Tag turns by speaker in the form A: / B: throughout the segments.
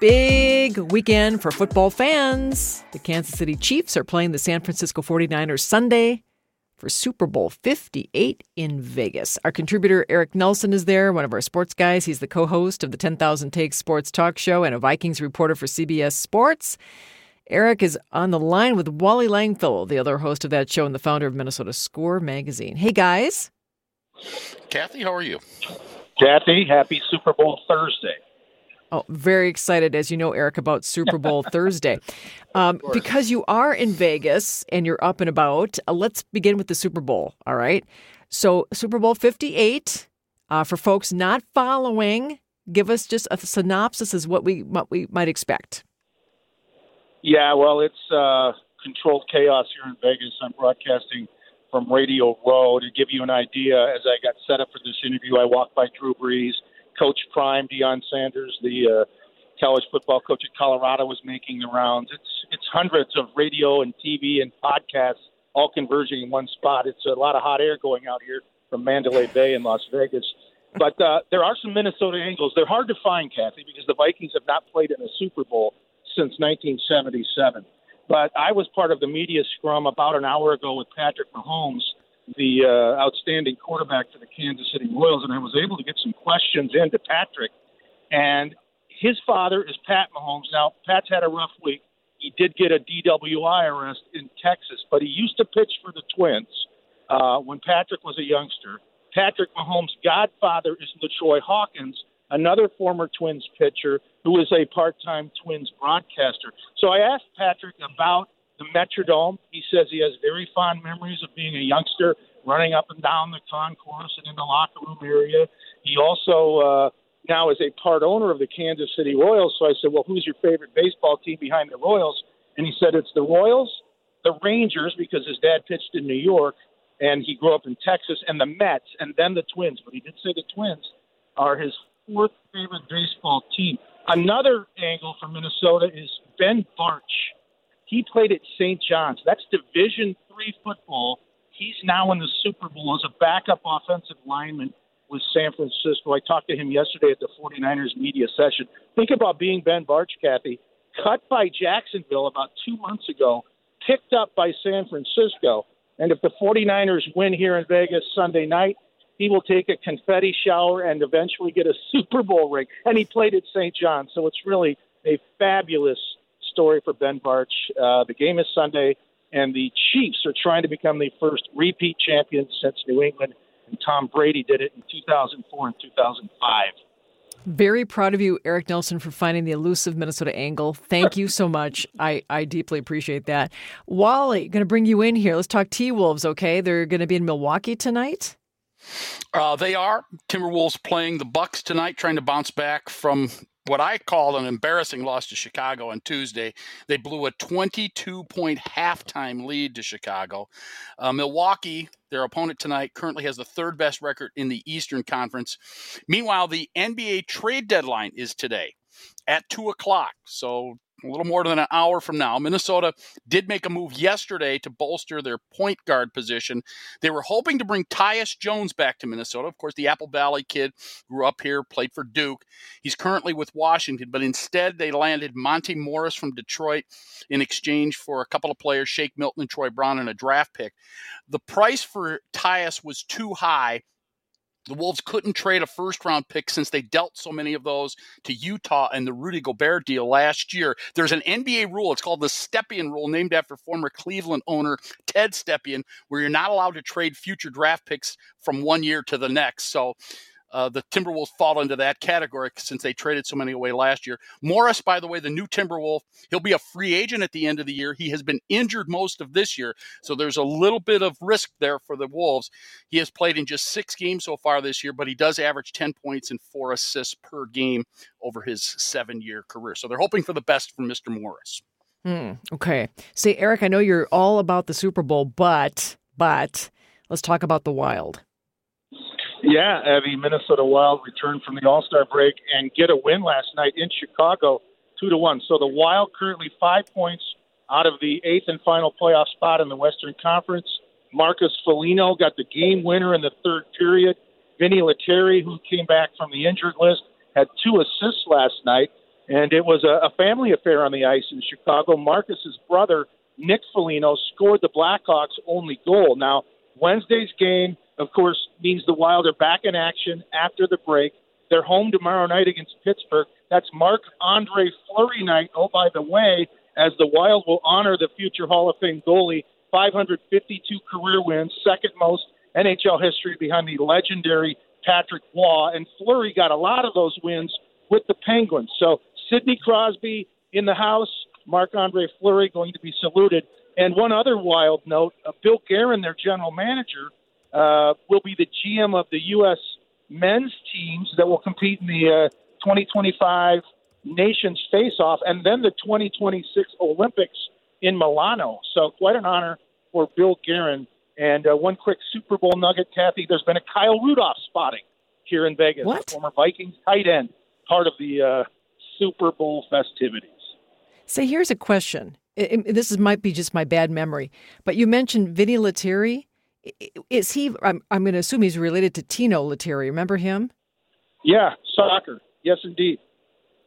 A: Big weekend for football fans. The Kansas City Chiefs are playing the San Francisco 49ers Sunday for Super Bowl 58 in Vegas. Our contributor Eric Nelson is there, one of our sports guys. He's the co host of the 10,000 Takes Sports Talk Show and a Vikings reporter for CBS Sports. Eric is on the line with Wally Langfellow, the other host of that show and the founder of Minnesota Score magazine. Hey, guys.
B: Cathy, how are you?
C: Cathy, happy Super Bowl Thursday.
A: Oh, very excited, as you know, Eric, about Super Bowl Thursday. Um, because you are in Vegas and you're up and about, uh, let's begin with the Super Bowl, all right? So, Super Bowl 58, uh, for folks not following, give us just a synopsis as what we what we might expect.
C: Yeah, well, it's uh, controlled chaos here in Vegas. I'm broadcasting from Radio Row to give you an idea. As I got set up for this interview, I walked by Drew Brees Coach Prime, Deion Sanders, the uh, college football coach at Colorado, was making the rounds. It's it's hundreds of radio and TV and podcasts all converging in one spot. It's a lot of hot air going out here from Mandalay Bay in Las Vegas. But uh, there are some Minnesota angles. They're hard to find, Cathy, because the Vikings have not played in a Super Bowl since 1977. But I was part of the media scrum about an hour ago with Patrick Mahomes the uh, outstanding quarterback for the Kansas City Royals, and I was able to get some questions into Patrick. And his father is Pat Mahomes. Now, Pat's had a rough week. He did get a DWI arrest in Texas, but he used to pitch for the Twins uh, when Patrick was a youngster. Patrick Mahomes' godfather is LaTroy Hawkins, another former Twins pitcher who is a part time Twins broadcaster. So I asked Patrick about the Metrodome. He says he has very fond memories of being a youngster running up and down the concourse and in the locker room area. He also uh, now is a part owner of the Kansas City Royals. So I said, Well, who's your favorite baseball team behind the Royals? And he said, It's the Royals, the Rangers, because his dad pitched in New York and he grew up in Texas, and the Mets, and then the Twins. But he did say the Twins are his fourth favorite baseball team. Another angle for Minnesota is Ben Bartch he played at St. John's. That's Division three football. He's now in the Super Bowl as a backup offensive lineman with San Francisco. I talked to him yesterday at the 49ers media session. Think about being Ben Bartch, Cathy, cut by Jacksonville about two months ago, picked up by San Francisco. And if the 49ers win here in Vegas Sunday night, he will take a confetti shower and eventually get a Super Bowl ring. And he played at St. John's, so it's really a fabulous story for Ben Bartch. Uh, the game is Sunday, and the Chiefs are trying to become the first repeat champions since New England, and Tom Brady did it in 2004 and 2005.
A: Very proud of you, Eric Nelson, for finding the elusive Minnesota angle. Thank you so much. I, I deeply appreciate that. Wally, going to bring you in here. Let's talk T Wolves, okay? They're going to be in Milwaukee tonight.
B: Uh, they are Timberwolves playing the Bucks tonight, trying to bounce back from what I call an embarrassing loss to Chicago on Tuesday. They blew a 22 point halftime lead to Chicago. Uh, Milwaukee, their opponent tonight, currently has the third best record in the Eastern Conference. Meanwhile, the NBA trade deadline is today at 2 o'clock. So a little more than an hour from now. Minnesota did make a move yesterday to bolster their point guard position. They were hoping to bring Tyus Jones back to Minnesota. Of course, the Apple Valley kid grew up here, played for Duke. He's currently with Washington, but instead they landed Monte Morris from Detroit in exchange for a couple of players, Shake Milton and Troy Brown, and a draft pick. The price for Tyus was too high the Wolves couldn't trade a first round pick since they dealt so many of those to Utah and the Rudy Gobert deal last year. There's an NBA rule. It's called the Stepien rule, named after former Cleveland owner Ted Stepien, where you're not allowed to trade future draft picks from one year to the next. So uh, the Timberwolves fall into that category since they traded so many away last year. Morris, by the way, the new Timberwolf, he'll be a free agent at the end of the year. He has been injured most of this year, so there's a little bit of risk there for the Wolves. He has played in just six games so far this year, but he does average 10 points and four assists per game over his seven year career. So they're hoping for the best from Mr. Morris.
A: Hmm, okay. See, Eric, I know you're all about the Super Bowl, but but let's talk about the Wild.
C: Yeah, Evie, Minnesota Wild returned from the All Star break and get a win last night in Chicago, two to one. So the Wild currently five points out of the eighth and final playoff spot in the Western Conference. Marcus Foligno got the game winner in the third period. Vinni Lettieri, who came back from the injured list, had two assists last night. and it was a, a family affair on the ice in Chicago. Marcus's brother Nick Foligno scored the Blackhawks' only goal. Now Wednesday's game, of course, means the Wild are back in action after the break. They're home tomorrow night against Pittsburgh. That's Marc Andre Fleury night. Oh, by the way, as the Wild will honor the future Hall of Fame goalie, 552 career wins, second most NHL history behind the legendary Patrick Roy. And Fleury got a lot of those wins with the Penguins. So Sidney Crosby in the house, Marc Andre Fleury going to be saluted. And one other wild note uh, Bill Guerin, their general manager, uh, will be the GM of the U.S. men's teams that will compete in the uh, 2025 Nations Face Off and then the 2026 Olympics in Milano. So, quite an honor for Bill Guerin. And uh, one quick Super Bowl nugget, Cathy there's been a Kyle Rudolph spotting here in Vegas,
A: what?
C: former Vikings tight end, part of the uh, Super Bowl festivities.
A: So here's a question. It, it, this is, might be just my bad memory, but you mentioned Vinni Lettieri. Is he? I'm, I'm going to assume he's related to Tino Lettieri. Remember him?
C: Yeah, soccer. Yes, indeed.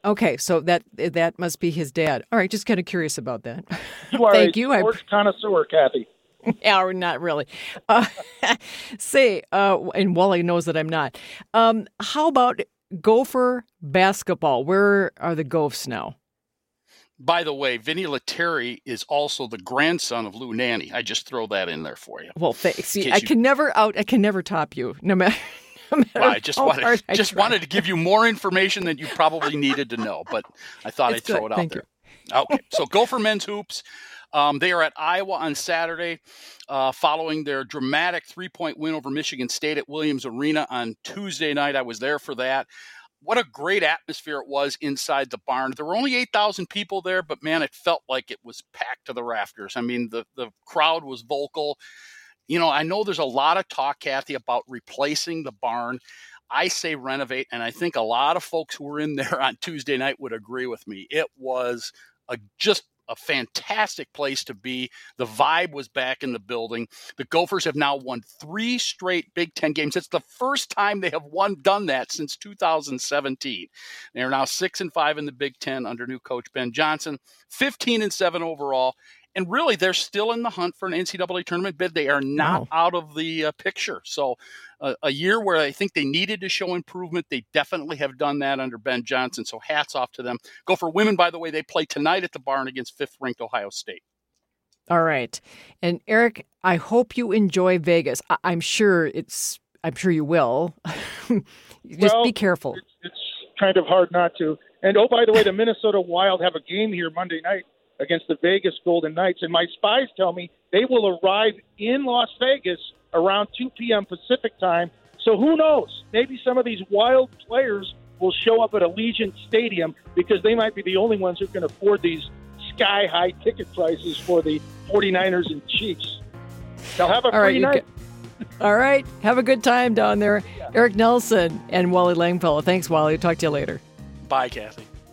A: Okay, so that that must be his dad. All right, just kind of curious about that.
C: You are
A: Thank
C: a
A: you.
C: sports connoisseur, Cathy.
A: yeah, not really. Uh, say, uh, and Wally knows that I'm not. Um, how about Gopher basketball? Where are the Gophs now?
B: By the way, Vinni Lettieri is also the grandson of Lou Nanne. I just throw that in there for you.
A: Well, thanks. See, I you... can never out. I can never top you, no matter.
B: well, I just wanted I just wanted to give you more information than you probably needed to know, but I thought it's I'd throw it out
A: Thank
B: there. You. Okay, so Gopher men's hoops. Um, they are at Iowa on Saturday, uh, following their dramatic three-point win over Michigan State at Williams Arena on Tuesday night. I was there for that what a great atmosphere it was inside the barn. There were only 8,000 people there, but man, it felt like it was packed to the rafters. I mean, the, the crowd was vocal. You know, I know there's a lot of talk, Kathy, about replacing the barn. I say renovate, and I think a lot of folks who were in there on Tuesday night would agree with me. It was a just a fantastic place to be. The vibe was back in the building. The Gophers have now won three straight Big Ten games. It's the first time they have won done that since 2017. They are now six and five in the Big Ten under new coach Ben Johnson, 15 and seven overall, and really they're still in the hunt for an NCAA tournament bid. They are not wow. out of the uh, picture. So, uh, a year where I think they needed to show improvement, they definitely have done that under Ben Johnson. So, hats off to them. Gopher women, by the way, they play tonight at the barn against fifth-ranked Ohio State.
A: All right, and Eric, I hope you enjoy Vegas. I- am sure it's. I'm sure you will. Just
C: well,
A: be careful.
C: It's, it's kind of hard not to. And oh, by the way, the Minnesota Wild have a game here Monday night against the Vegas Golden Knights. And my spies tell me they will arrive in Las Vegas around 2 p.m. Pacific time. So who knows? Maybe some of these wild players will show up at Allegiant Stadium because they might be the only ones who can afford these sky high ticket prices for the 49ers and Chiefs. They'll have a
A: All
C: free
A: right, night. All right. Have a good time down there. Yeah. Eric Nelson and Wally Langfellow. Thanks, Wally. Talk to you later.
B: Bye, Cathy.